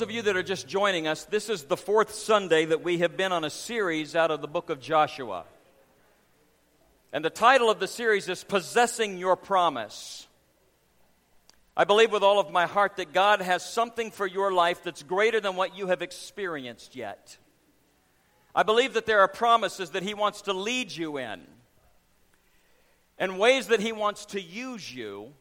Those of you that are just joining us, this is the fourth Sunday that we have been on a series out of the book of Joshua. And the title of the series is Possessing Your Promise. I believe with all of my heart that God has something for your life that's greater than what you have experienced yet. I believe that there are promises that He wants to lead you in, and ways that He wants to use you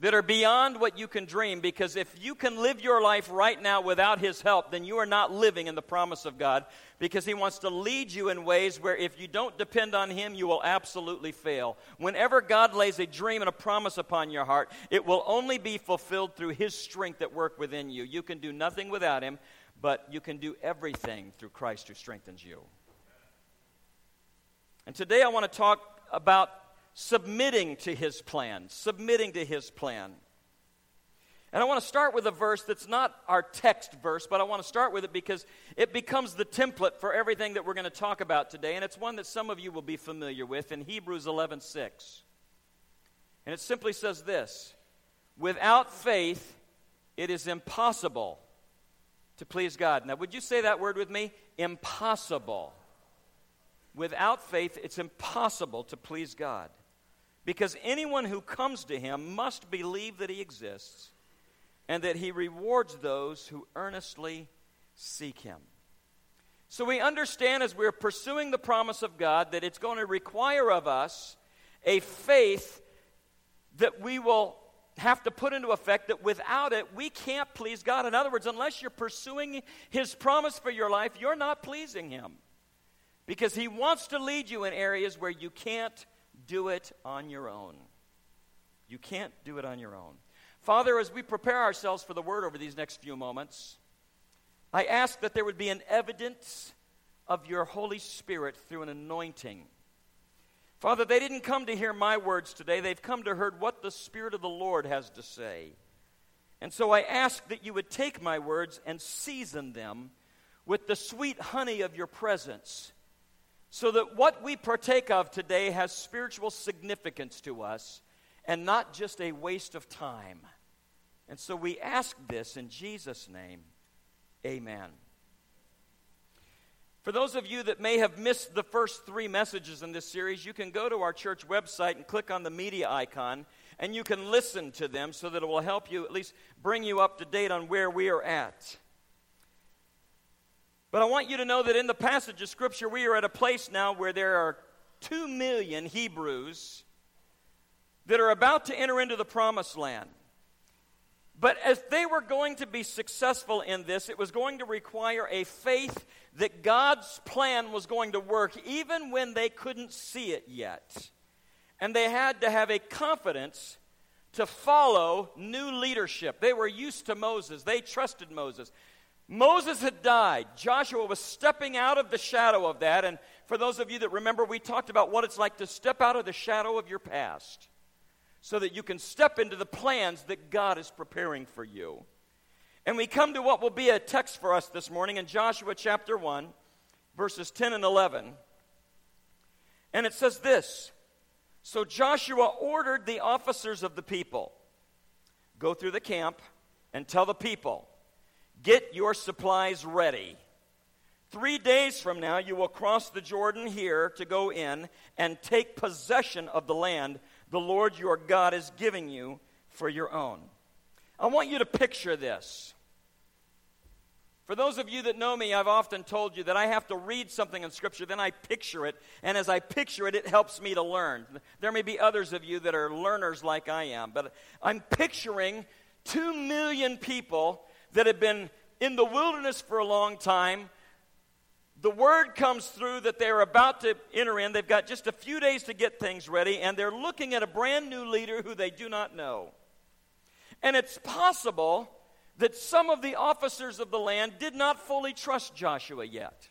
that are beyond what you can dream because if you can live your life right now without His help, then you are not living in the promise of God because He wants to lead you in ways where if you don't depend on Him, you will absolutely fail. Whenever God lays a dream and a promise upon your heart, it will only be fulfilled through His strength at work within you. You can do nothing without Him, but you can do everything through Christ who strengthens you. And today I want to talk about submitting to his plan, submitting to his plan. And I want to start with a verse that's not our text verse, but I want to start with it because it becomes the template for everything that we're going to talk about today. And it's one that some of you will be familiar with in Hebrews 11 6. And it simply says this Without faith, it is impossible to please God. Now, would you say that word with me? Impossible. Without faith, it's impossible to please God. Because anyone who comes to him must believe that he exists and that he rewards those who earnestly seek him. So we understand as we're pursuing the promise of God that it's going to require of us a faith that we will have to put into effect that without it we can't please God. In other words, unless you're pursuing his promise for your life, you're not pleasing him. Because he wants to lead you in areas where you can't do it on your own. You can't do it on your own. Father, as we prepare ourselves for the word over these next few moments, I ask that there would be an evidence of your Holy Spirit through an anointing. Father, they didn't come to hear my words today. They've come to hear what the Spirit of the Lord has to say. And so I ask that you would take my words and season them with the sweet honey of your presence so that what we partake of today has spiritual significance to us and not just a waste of time. And so we ask this in Jesus' name. Amen. For those of you that may have missed the first three messages in this series, you can go to our church website and click on the media icon, and you can listen to them so that it will help you, at least bring you up to date on where we are at. But I want you to know that in the passage of Scripture, we are at a place now where there are two million Hebrews that are about to enter into the promised land. But as they were going to be successful in this, it was going to require a faith that God's plan was going to work even when they couldn't see it yet. And they had to have a confidence to follow new leadership. They were used to Moses, they trusted Moses. Moses had died. Joshua was stepping out of the shadow of that. And for those of you that remember, we talked about what it's like to step out of the shadow of your past so that you can step into the plans that God is preparing for you. And we come to what will be a text for us this morning in Joshua chapter 1, verses 10 and 11. And it says this So Joshua ordered the officers of the people go through the camp and tell the people, Get your supplies ready. Three days from now, you will cross the Jordan here to go in and take possession of the land the Lord your God is giving you for your own. I want you to picture this. For those of you that know me, I've often told you that I have to read something in Scripture, then I picture it, and as I picture it, it helps me to learn. There may be others of you that are learners like I am, but I'm picturing two million people that have been in the wilderness for a long time. The word comes through that they're about to enter in. They've got just a few days to get things ready, and they're looking at a brand new leader who they do not know. And it's possible that some of the officers of the land did not fully trust Joshua yet.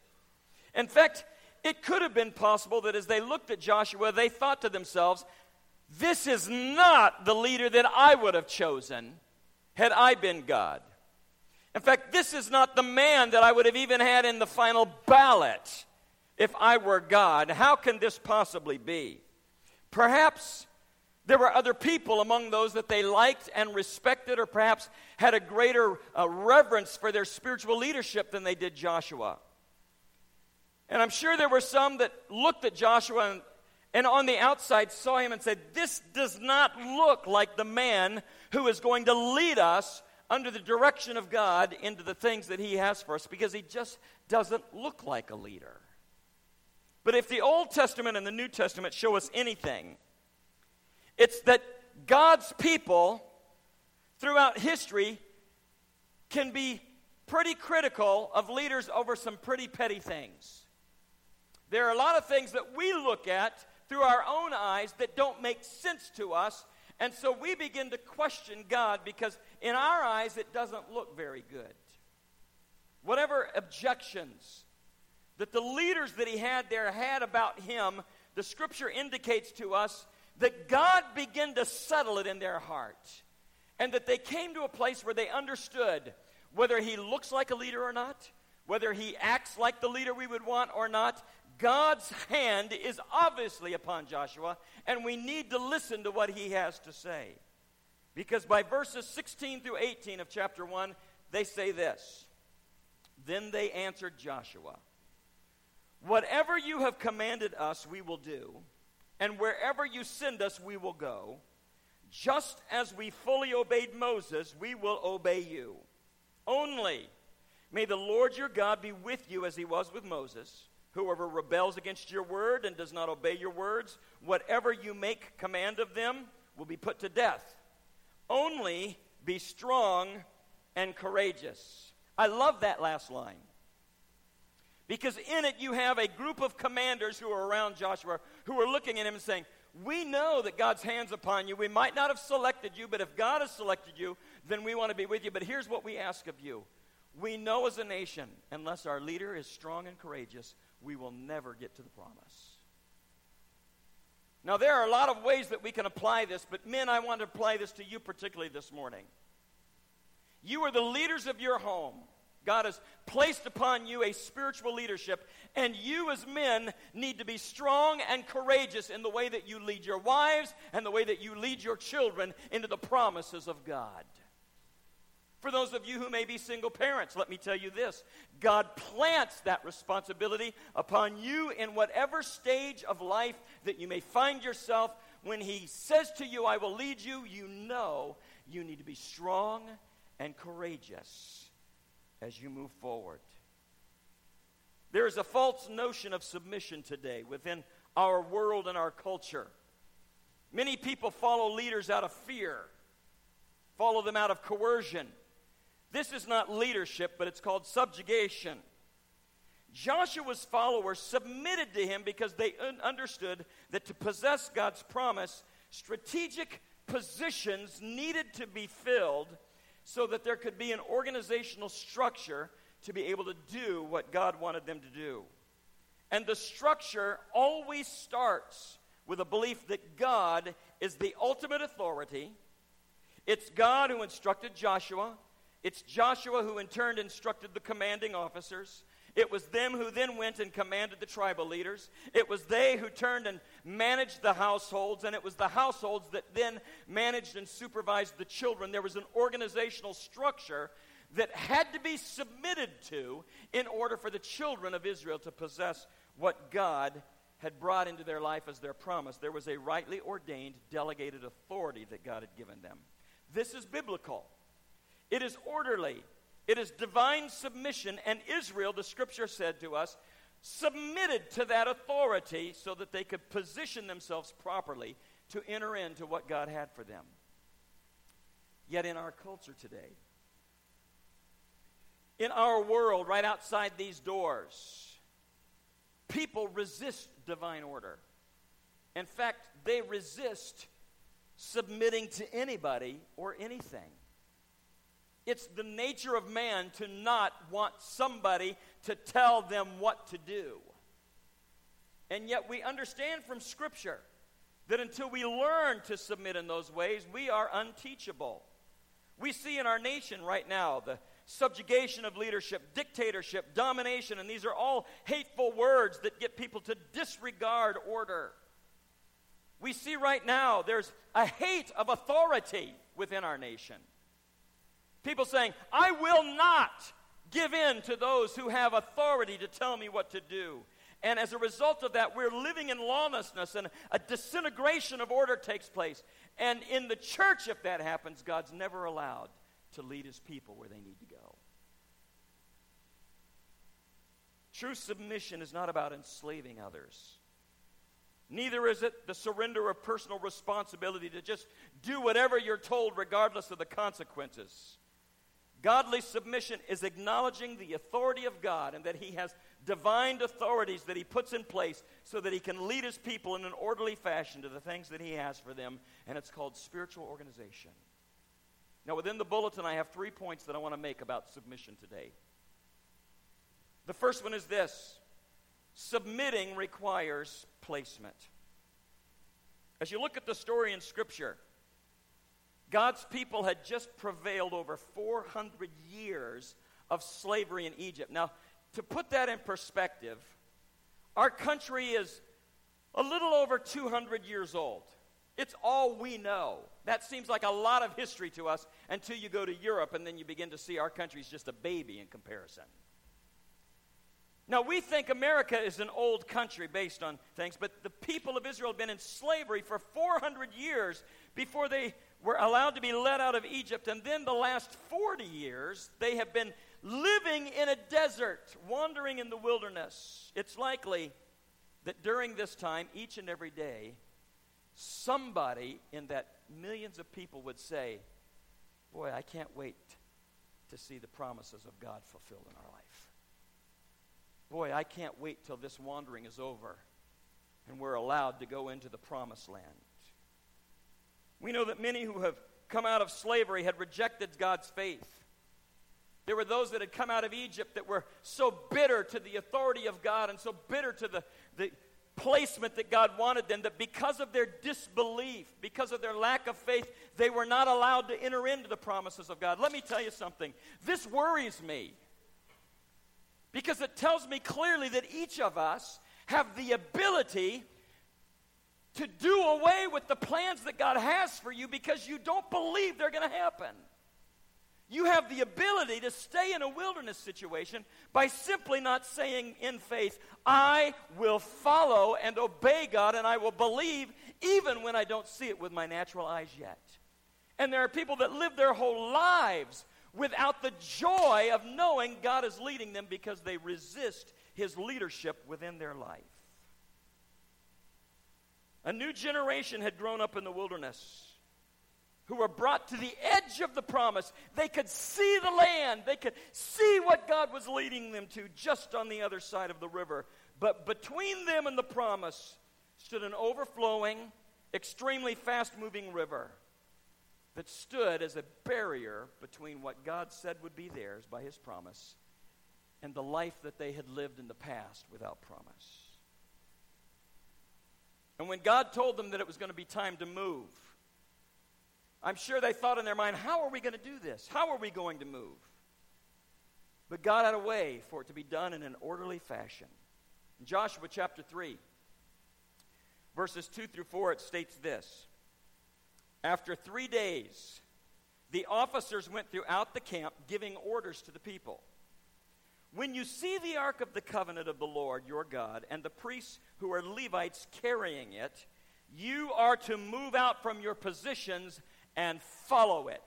In fact, it could have been possible that as they looked at Joshua, they thought to themselves, This is not the leader that I would have chosen had I been God. In fact, this is not the man that I would have even had in the final ballot if I were God. How can this possibly be? Perhaps There were other people among those that they liked and respected, or perhaps had a greater uh, reverence for their spiritual leadership than they did Joshua. And I'm sure there were some that looked at Joshua and, and on the outside saw him and said, This does not look like the man who is going to lead us under the direction of God into the things that he has for us because he just doesn't look like a leader. But if the Old Testament and the New Testament show us anything, it's that God's people throughout history can be pretty critical of leaders over some pretty petty things. There are a lot of things that we look at through our own eyes that don't make sense to us, and so we begin to question God because in our eyes it doesn't look very good. Whatever objections that the leaders that he had there had about him, the scripture indicates to us that God began to settle it in their heart. And that they came to a place where they understood whether he looks like a leader or not, whether he acts like the leader we would want or not, God's hand is obviously upon Joshua, and we need to listen to what he has to say. Because by verses 16 through 18 of chapter 1, they say this Then they answered Joshua, Whatever you have commanded us, we will do and wherever you send us, we will go. Just as we fully obeyed Moses, we will obey you. Only may the Lord your God be with you as he was with Moses. Whoever rebels against your word and does not obey your words, whatever you make command of them, will be put to death. Only be strong and courageous. I love that last line. Because in it, you have a group of commanders who are around Joshua who are looking at him and saying, We know that God's hand's upon you. We might not have selected you, but if God has selected you, then we want to be with you. But here's what we ask of you We know as a nation, unless our leader is strong and courageous, we will never get to the promise. Now, there are a lot of ways that we can apply this, but men, I want to apply this to you particularly this morning. You are the leaders of your home. God has placed upon you a spiritual leadership, and you as men need to be strong and courageous in the way that you lead your wives and the way that you lead your children into the promises of God. For those of you who may be single parents, let me tell you this God plants that responsibility upon you in whatever stage of life that you may find yourself. When He says to you, I will lead you, you know you need to be strong and courageous as you move forward. There is a false notion of submission today within our world and our culture. Many people follow leaders out of fear, follow them out of coercion. This is not leadership, but it's called subjugation. Joshua's followers submitted to him because they un- understood that to possess God's promise, strategic positions needed to be filled so that there could be an organizational structure to be able to do what God wanted them to do. And the structure always starts with a belief that God is the ultimate authority. It's God who instructed Joshua. It's Joshua who, in turn, instructed the commanding officers. It was them who then went and commanded the tribal leaders. It was they who turned and managed the households, and it was the households that then managed and supervised the children. There was an organizational structure that had to be submitted to in order for the children of Israel to possess what God had brought into their life as their promise. There was a rightly ordained, delegated authority that God had given them. This is biblical, it is orderly. It is divine submission, and Israel, the scripture said to us, submitted to that authority so that they could position themselves properly to enter into what God had for them. Yet in our culture today, in our world, right outside these doors, people resist divine order. In fact, they resist submitting to anybody or anything. It's the nature of man to not want somebody to tell them what to do. And yet we understand from Scripture that until we learn to submit in those ways, we are unteachable. We see in our nation right now the subjugation of leadership, dictatorship, domination, and these are all hateful words that get people to disregard order. We see right now there's a hate of authority within our nation. People saying, I will not give in to those who have authority to tell me what to do. And as a result of that, we're living in lawlessness and a disintegration of order takes place. And in the church, if that happens, God's never allowed to lead his people where they need to go. True submission is not about enslaving others. Neither is it the surrender of personal responsibility to just do whatever you're told, regardless of the consequences. Godly submission is acknowledging the authority of God and that He has divine authorities that He puts in place so that He can lead His people in an orderly fashion to the things that He has for them, and it's called spiritual organization. Now, within the bulletin, I have three points that I want to make about submission today. The first one is this submitting requires placement. As you look at the story in Scripture, God's people had just prevailed over 400 years of slavery in Egypt. Now, to put that in perspective, our country is a little over 200 years old. It's all we know. That seems like a lot of history to us until you go to Europe and then you begin to see our country's just a baby in comparison. Now, we think America is an old country based on things, but the people of Israel have been in slavery for 400 years before they were allowed to be let out of Egypt. And then the last 40 years, they have been living in a desert, wandering in the wilderness. It's likely that during this time, each and every day, somebody in that millions of people would say, Boy, I can't wait to see the promises of God fulfilled in our life. Boy, I can't wait till this wandering is over and we're allowed to go into the promised land. We know that many who have come out of slavery had rejected God's faith. There were those that had come out of Egypt that were so bitter to the authority of God and so bitter to the, the placement that God wanted them that because of their disbelief, because of their lack of faith, they were not allowed to enter into the promises of God. Let me tell you something. This worries me because it tells me clearly that each of us have the ability to do away with the plans that God has for you because you don't believe they're going to happen. You have the ability to stay in a wilderness situation by simply not saying in faith, I will follow and obey God and I will believe even when I don't see it with my natural eyes yet. And there are people that live their whole lives without the joy of knowing God is leading them because they resist His leadership within their life. A new generation had grown up in the wilderness who were brought to the edge of the promise. They could see the land, they could see what God was leading them to just on the other side of the river. But between them and the promise stood an overflowing, extremely fast moving river that stood as a barrier between what God said would be theirs by His promise and the life that they had lived in the past without promise. And when God told them that it was going to be time to move, I'm sure they thought in their mind, how are we going to do this? How are we going to move? But God had a way for it to be done in an orderly fashion. In Joshua chapter 3, verses 2 through 4, it states this After three days, the officers went throughout the camp giving orders to the people. When you see the ark of the covenant of the Lord your God and the priests who are Levites carrying it, you are to move out from your positions and follow it.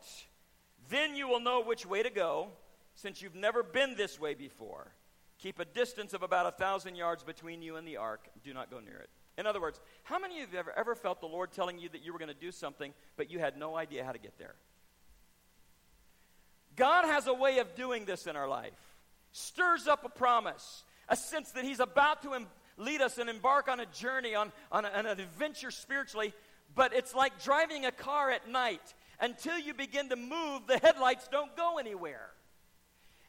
Then you will know which way to go, since you've never been this way before. Keep a distance of about a thousand yards between you and the ark. Do not go near it. In other words, how many of you have ever, ever felt the Lord telling you that you were going to do something, but you had no idea how to get there? God has a way of doing this in our life stirs up a promise, a sense that He's about to em- lead us and embark on a journey, on, on, a, on an adventure spiritually. But it's like driving a car at night. Until you begin to move, the headlights don't go anywhere.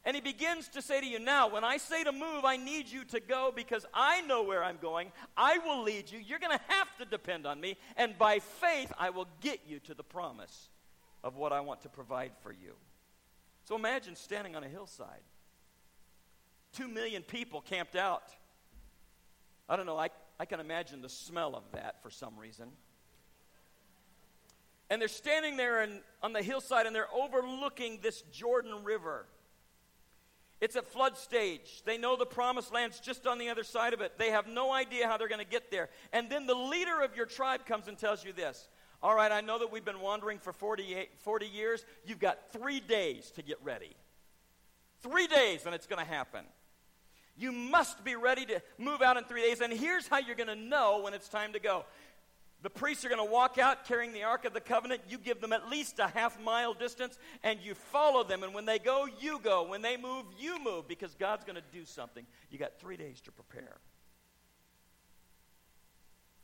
And he begins to say to you, Now, when I say to move, I need you to go because I know where I'm going. I will lead you. You're going to have to depend on me. And by faith, I will get you to the promise of what I want to provide for you. So imagine standing on a hillside Two million people camped out. I don't know, I, I can imagine the smell of that for some reason. And they're standing there in, on the hillside and they're overlooking this Jordan River. It's at flood stage. They know the promised land's just on the other side of it. They have no idea how they're going to get there. And then the leader of your tribe comes and tells you this All right, I know that we've been wandering for 40 years. You've got three days to get ready. Three days, and it's going to happen. You must be ready to move out in three days. And here's how you're going to know when it's time to go. The priests are going to walk out carrying the Ark of the Covenant. You give them at least a half mile distance and you follow them. And when they go, you go. When they move, you move because God's going to do something. You got three days to prepare.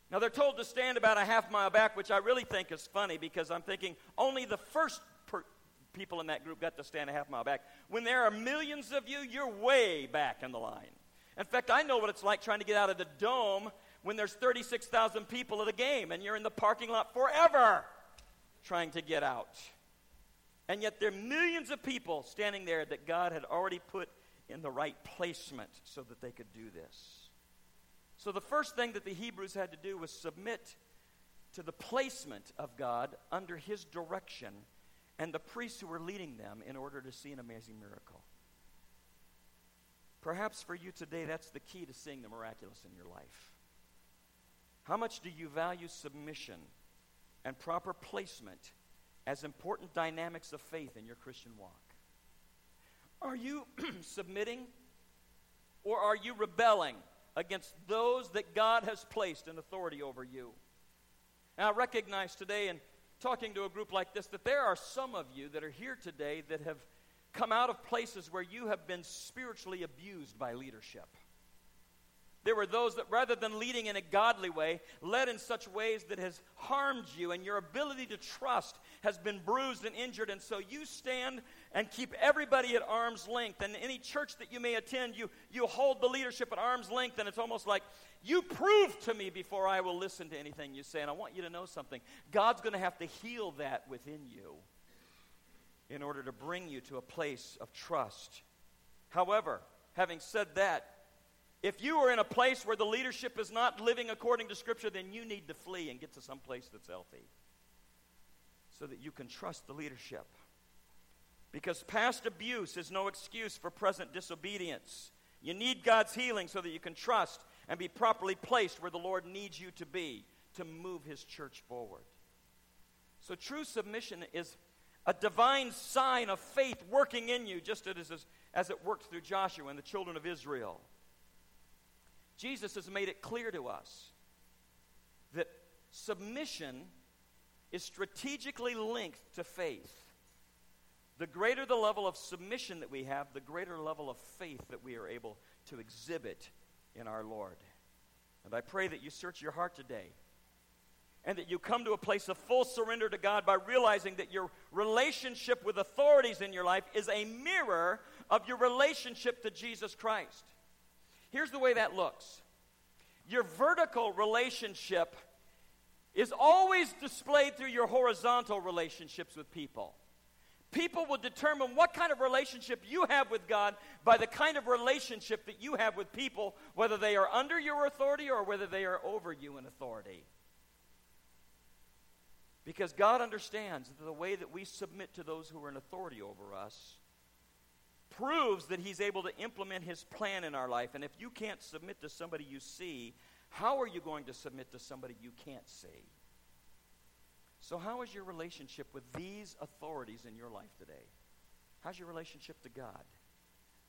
Now, they're told to stand about a half mile back, which I really think is funny because I'm thinking only the first people in that group got to stand a half mile back. When there are millions of you, you're way back in the line. In fact, I know what it's like trying to get out of the dome when there's 36,000 people at a game and you're in the parking lot forever trying to get out. And yet there are millions of people standing there that God had already put in the right placement so that they could do this. So the first thing that the Hebrews had to do was submit to the placement of God under his direction and the priests who were leading them in order to see an amazing miracle. Perhaps for you today, that's the key to seeing the miraculous in your life. How much do you value submission and proper placement as important dynamics of faith in your Christian walk? Are you submitting or are you rebelling against those that God has placed in authority over you? Now, I recognize today in talking to a group like this that there are some of you that are here today that have come out of places where you have been spiritually abused by leadership. There were those that, rather than leading in a godly way, led in such ways that has harmed you, and your ability to trust has been bruised and injured. And so you stand and keep everybody at arm's length. And any church that you may attend, you, you hold the leadership at arm's length, and it's almost like, you prove to me before I will listen to anything you say. And I want you to know something God's going to have to heal that within you in order to bring you to a place of trust. However, having said that, if you are in a place where the leadership is not living according to Scripture, then you need to flee and get to some place that's healthy so that you can trust the leadership. Because past abuse is no excuse for present disobedience. You need God's healing so that you can trust and be properly placed where the Lord needs you to be to move His church forward. So, true submission is a divine sign of faith working in you, just as, as it worked through Joshua and the children of Israel. Jesus has made it clear to us that submission is strategically linked to faith. The greater the level of submission that we have, the greater level of faith that we are able to exhibit in our Lord. And I pray that you search your heart today and that you come to a place of full surrender to God by realizing that your relationship with authorities in your life is a mirror of your relationship to Jesus Christ. Here's the way that looks your vertical relationship is always displayed through your horizontal relationships with people. People will determine what kind of relationship you have with God by the kind of relationship that you have with people, whether they are under your authority or whether they are over you in authority. Because God understands that the way that we submit to those who are in authority over us proves that He's able to implement His plan in our life. And if you can't submit to somebody you see, how are you going to submit to somebody you can't see? So, how is your relationship with these authorities in your life today? How's your relationship to God?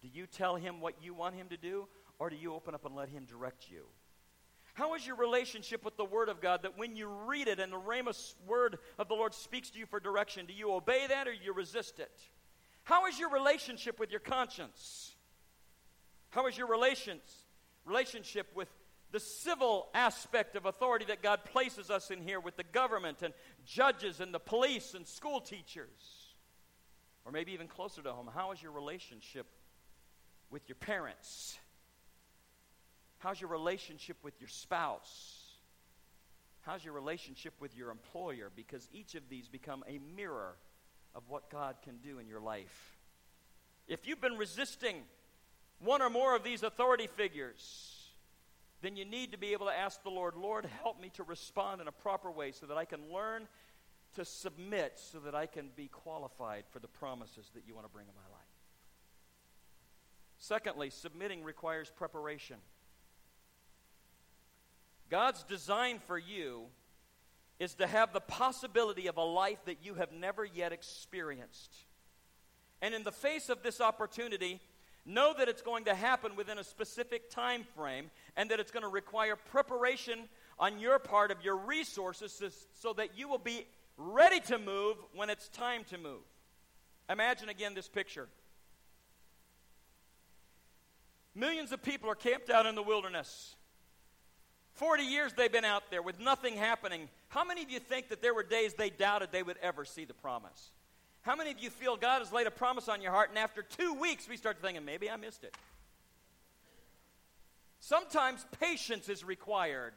Do you tell Him what you want Him to do, or do you open up and let Him direct you? How is your relationship with the Word of God that when you read it and the Rhema word of the Lord speaks to you for direction, do you obey that or you resist it? How is your relationship with your conscience? How is your relations, relationship with the civil aspect of authority that God places us in here with the government and judges and the police and school teachers? Or maybe even closer to home, how is your relationship with your parents? How's your relationship with your spouse? How's your relationship with your employer? Because each of these become a mirror of what God can do in your life. If you've been resisting one or more of these authority figures, then you need to be able to ask the Lord, Lord, help me to respond in a proper way so that I can learn to submit so that I can be qualified for the promises that you want to bring in my life. Secondly, submitting requires preparation. God's design for you is to have the possibility of a life that you have never yet experienced. And in the face of this opportunity, know that it's going to happen within a specific time frame and that it's going to require preparation on your part of your resources so that you will be ready to move when it's time to move. Imagine again this picture. Millions of people are camped out in the wilderness. 40 years they've been out there with nothing happening. How many of you think that there were days they doubted they would ever see the promise? How many of you feel God has laid a promise on your heart and after two weeks we start thinking, maybe I missed it? Sometimes patience is required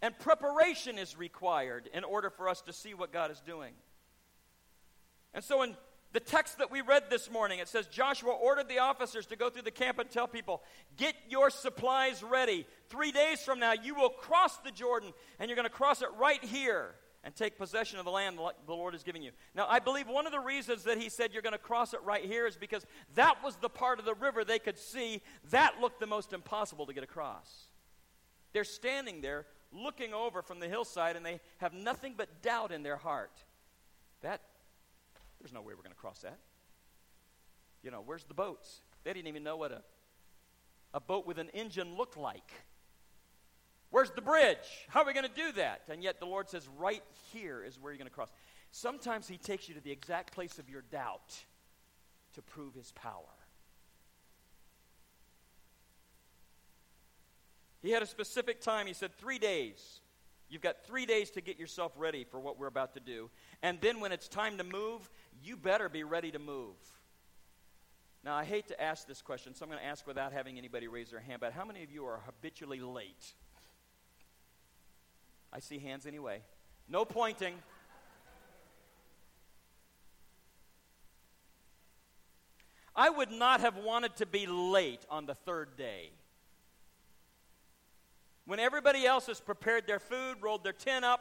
and preparation is required in order for us to see what God is doing. And so in the text that we read this morning, it says Joshua ordered the officers to go through the camp and tell people, Get your supplies ready. Three days from now, you will cross the Jordan, and you're going to cross it right here and take possession of the land the Lord is giving you. Now, I believe one of the reasons that he said you're going to cross it right here is because that was the part of the river they could see. That looked the most impossible to get across. They're standing there looking over from the hillside, and they have nothing but doubt in their heart. That there's no way we're going to cross that. You know, where's the boats? They didn't even know what a, a boat with an engine looked like. Where's the bridge? How are we going to do that? And yet the Lord says, right here is where you're going to cross. Sometimes He takes you to the exact place of your doubt to prove His power. He had a specific time. He said, three days. You've got three days to get yourself ready for what we're about to do. And then when it's time to move, you better be ready to move. Now, I hate to ask this question, so I'm going to ask without having anybody raise their hand, but how many of you are habitually late? I see hands anyway. No pointing. I would not have wanted to be late on the third day. When everybody else has prepared their food, rolled their tent up,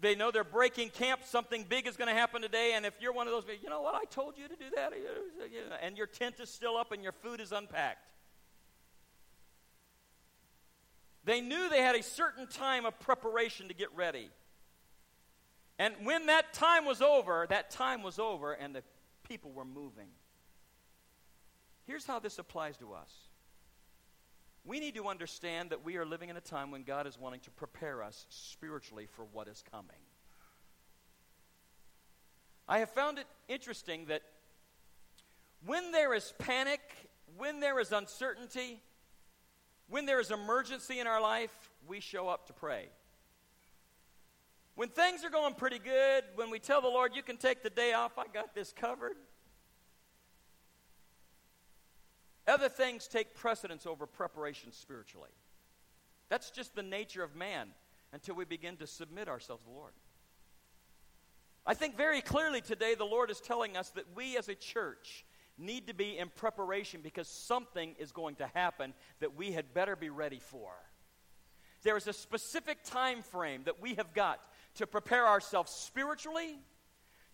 they know they're breaking camp. Something big is going to happen today. And if you're one of those, you know what? I told you to do that. And your tent is still up and your food is unpacked. They knew they had a certain time of preparation to get ready. And when that time was over, that time was over and the people were moving. Here's how this applies to us. We need to understand that we are living in a time when God is wanting to prepare us spiritually for what is coming. I have found it interesting that when there is panic, when there is uncertainty, when there is emergency in our life, we show up to pray. When things are going pretty good, when we tell the Lord, you can take the day off, I got this covered, Other things take precedence over preparation spiritually. That's just the nature of man until we begin to submit ourselves to the Lord. I think very clearly today the Lord is telling us that we as a church need to be in preparation because something is going to happen that we had better be ready for. There is a specific time frame that we have got to prepare ourselves spiritually,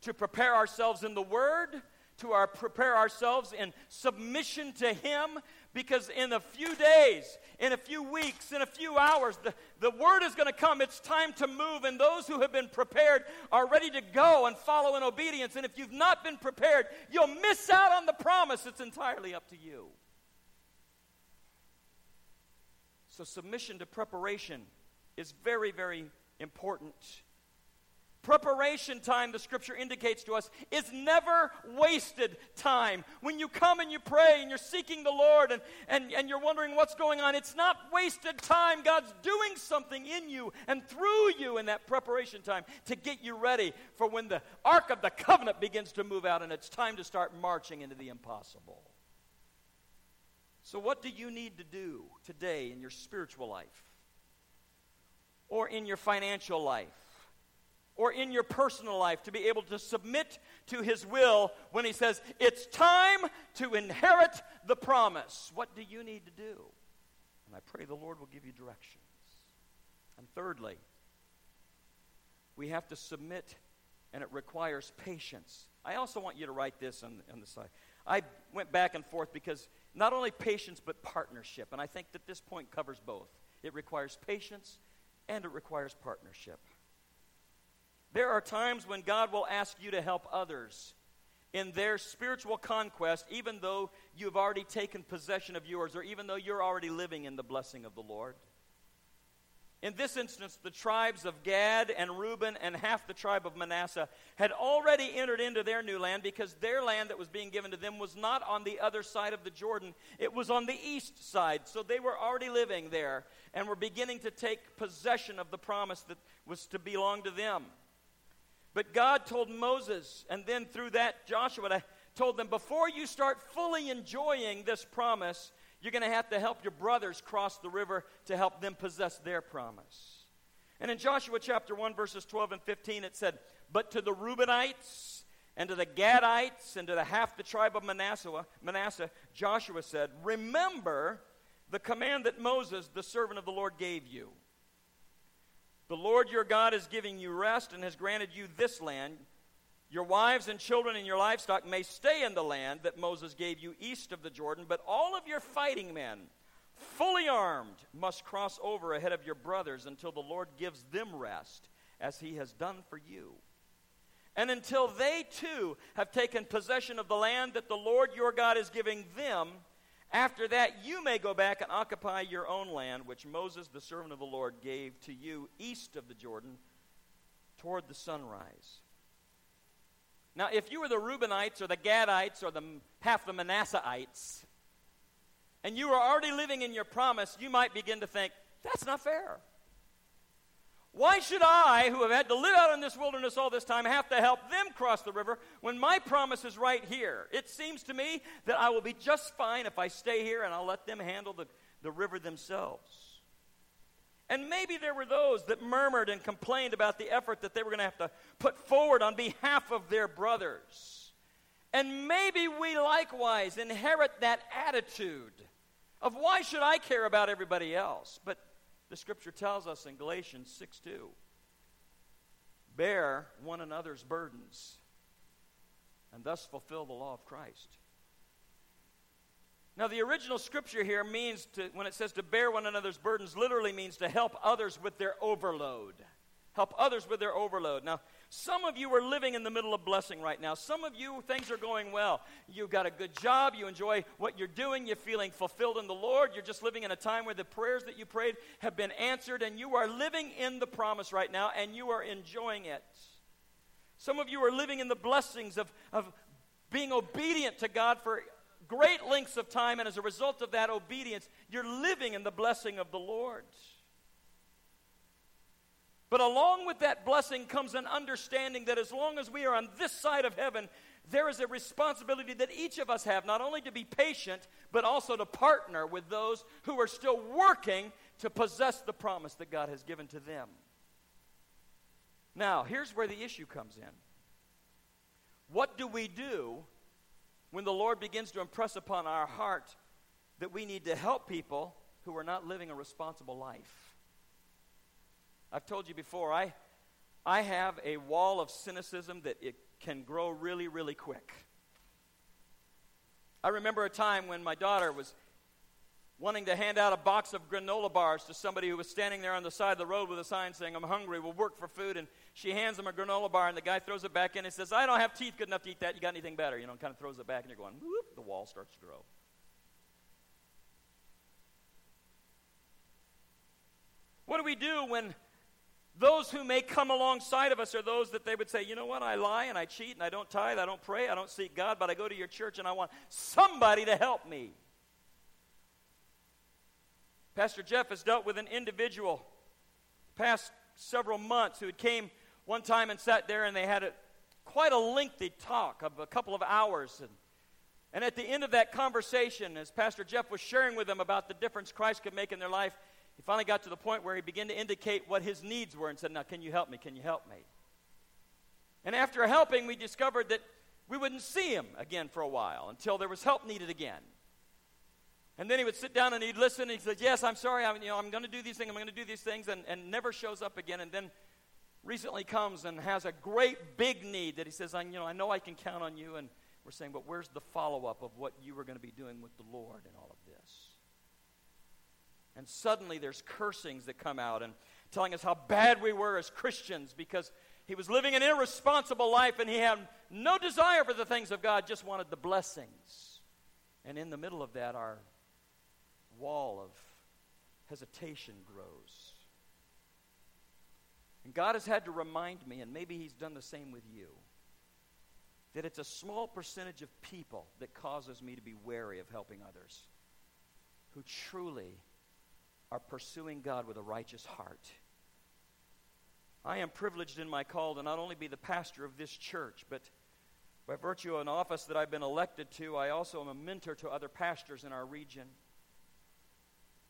to prepare ourselves in the Word, to our, prepare ourselves in submission to Him because in a few days, in a few weeks, in a few hours, the, the word is going to come. It's time to move, and those who have been prepared are ready to go and follow in obedience. And if you've not been prepared, you'll miss out on the promise. It's entirely up to you. So, submission to preparation is very, very important Preparation time, the scripture indicates to us, is never wasted time. When you come and you pray and you're seeking the Lord and, and, and you're wondering what's going on, it's not wasted time. God's doing something in you and through you in that preparation time to get you ready for when the Ark of the Covenant begins to move out and it's time to start marching into the impossible. So, what do you need to do today in your spiritual life or in your financial life? Or in your personal life to be able to submit to His will when He says, It's time to inherit the promise. What do you need to do? And I pray the Lord will give you directions. And thirdly, we have to submit, and it requires patience. I also want you to write this on, on the side. I went back and forth because not only patience, but partnership. And I think that this point covers both. It requires patience and it requires partnership. There are times when God will ask you to help others in their spiritual conquest, even though you've already taken possession of yours, or even though you're already living in the blessing of the Lord. In this instance, the tribes of Gad and Reuben and half the tribe of Manasseh had already entered into their new land because their land that was being given to them was not on the other side of the Jordan, it was on the east side. So they were already living there and were beginning to take possession of the promise that was to belong to them. But God told Moses, and then through that, Joshua told them, before you start fully enjoying this promise, you're going to have to help your brothers cross the river to help them possess their promise. And in Joshua chapter 1, verses 12 and 15, it said, But to the Reubenites and to the Gadites and to the half the tribe of Manasseh, Manasseh, Joshua said, Remember the command that Moses, the servant of the Lord, gave you. The Lord your God is giving you rest and has granted you this land. Your wives and children and your livestock may stay in the land that Moses gave you east of the Jordan, but all of your fighting men, fully armed, must cross over ahead of your brothers until the Lord gives them rest, as he has done for you. And until they too have taken possession of the land that the Lord your God is giving them, after that you may go back and occupy your own land, which Moses, the servant of the Lord, gave to you east of the Jordan toward the sunrise. Now, if you were the Reubenites or the Gadites or the half the Manasseites, and you were already living in your promise, you might begin to think, that's not fair. Why should I, who have had to live out in this wilderness all this time, have to help them cross the river when my promise is right here? It seems to me that I will be just fine if I stay here and I'll let them handle the, the river themselves. And maybe there were those that murmured and complained about the effort that they were going to have to put forward on behalf of their brothers. And maybe we likewise inherit that attitude of why should I care about everybody else? But the scripture tells us in Galatians 6 2 bear one another's burdens and thus fulfill the law of Christ. Now, the original scripture here means to, when it says to bear one another's burdens, literally means to help others with their overload. Help others with their overload. Now, some of you are living in the middle of blessing right now. Some of you, things are going well. You've got a good job. You enjoy what you're doing. You're feeling fulfilled in the Lord. You're just living in a time where the prayers that you prayed have been answered, and you are living in the promise right now, and you are enjoying it. Some of you are living in the blessings of, of being obedient to God for great lengths of time, and as a result of that obedience, you're living in the blessing of the Lord. But along with that blessing comes an understanding that as long as we are on this side of heaven, there is a responsibility that each of us have, not only to be patient, but also to partner with those who are still working to possess the promise that God has given to them. Now, here's where the issue comes in. What do we do when the Lord begins to impress upon our heart that we need to help people who are not living a responsible life. I've told you before, I, I have a wall of cynicism that it can grow really, really quick. I remember a time when my daughter was wanting to hand out a box of granola bars to somebody who was standing there on the side of the road with a sign saying, I'm hungry, we'll work for food. And she hands him a granola bar, and the guy throws it back in and says, I don't have teeth good enough to eat that. You got anything better? You know, and kind of throws it back, and you're going, whoop, the wall starts to grow. What do we do when those who may come alongside of us are those that they would say, you know what, I lie and I cheat and I don't tithe, I don't pray, I don't seek God, but I go to your church and I want somebody to help me. Pastor Jeff has dealt with an individual past several months who had came one time and sat there and they had a, quite a lengthy talk of a couple of hours. And, and at the end of that conversation, as Pastor Jeff was sharing with them about the difference Christ could make in their life, he finally got to the point where he began to indicate what his needs were and said, Now, can you help me? Can you help me? And after helping, we discovered that we wouldn't see him again for a while until there was help needed again. And then he would sit down and he'd listen and he said, Yes, I'm sorry, I'm, you know, I'm going to do these things, I'm going to do these things, and, and never shows up again. And then recently comes and has a great big need that he says, I, you know, I know I can count on you. And we're saying, but where's the follow up of what you were going to be doing with the Lord in all of this? And suddenly there's cursings that come out and telling us how bad we were as Christians because he was living an irresponsible life and he had no desire for the things of God, just wanted the blessings. And in the middle of that, our wall of hesitation grows. And God has had to remind me, and maybe He's done the same with you, that it's a small percentage of people that causes me to be wary of helping others who truly are pursuing God with a righteous heart. I am privileged in my call to not only be the pastor of this church, but by virtue of an office that I've been elected to, I also am a mentor to other pastors in our region.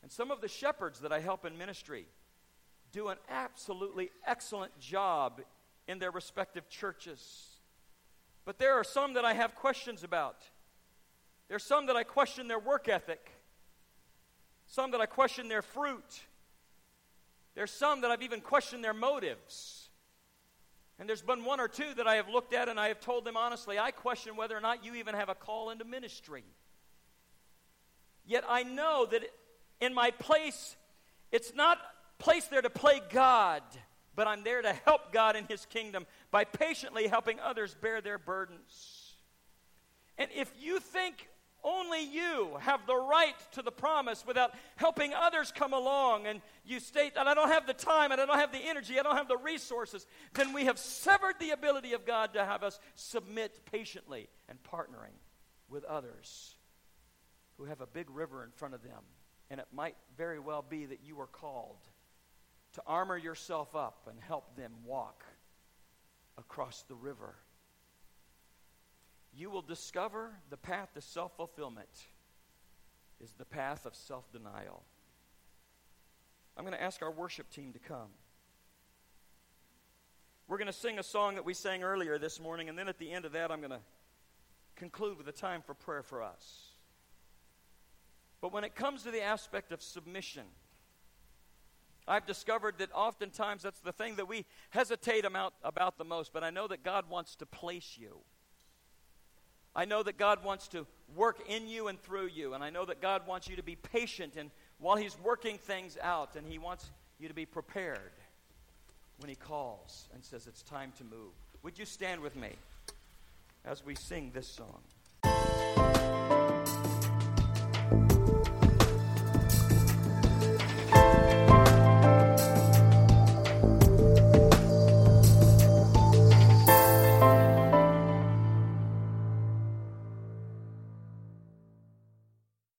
And some of the shepherds that I help in ministry do an absolutely excellent job in their respective churches. But there are some that I have questions about. There's some that I question their work ethic, some that I question their fruit. There's some that I've even questioned their motives. And there's been one or two that I have looked at and I have told them honestly, I question whether or not you even have a call into ministry. Yet I know that in my place, it's not placed there to play God, but I'm there to help God in His kingdom by patiently helping others bear their burdens. And if you think only you have the right to the promise without helping others come along, and you state that I don't have the time and I don't have the energy, I don't have the resources, then we have severed the ability of God to have us submit patiently and partnering with others who have a big river in front of them. And it might very well be that you are called to armor yourself up and help them walk across the river. You will discover the path to self fulfillment is the path of self denial. I'm going to ask our worship team to come. We're going to sing a song that we sang earlier this morning, and then at the end of that, I'm going to conclude with a time for prayer for us. But when it comes to the aspect of submission, I've discovered that oftentimes that's the thing that we hesitate about, about the most, but I know that God wants to place you. I know that God wants to work in you and through you, and I know that God wants you to be patient and while He's working things out, and He wants you to be prepared when He calls and says it's time to move. Would you stand with me as we sing this song?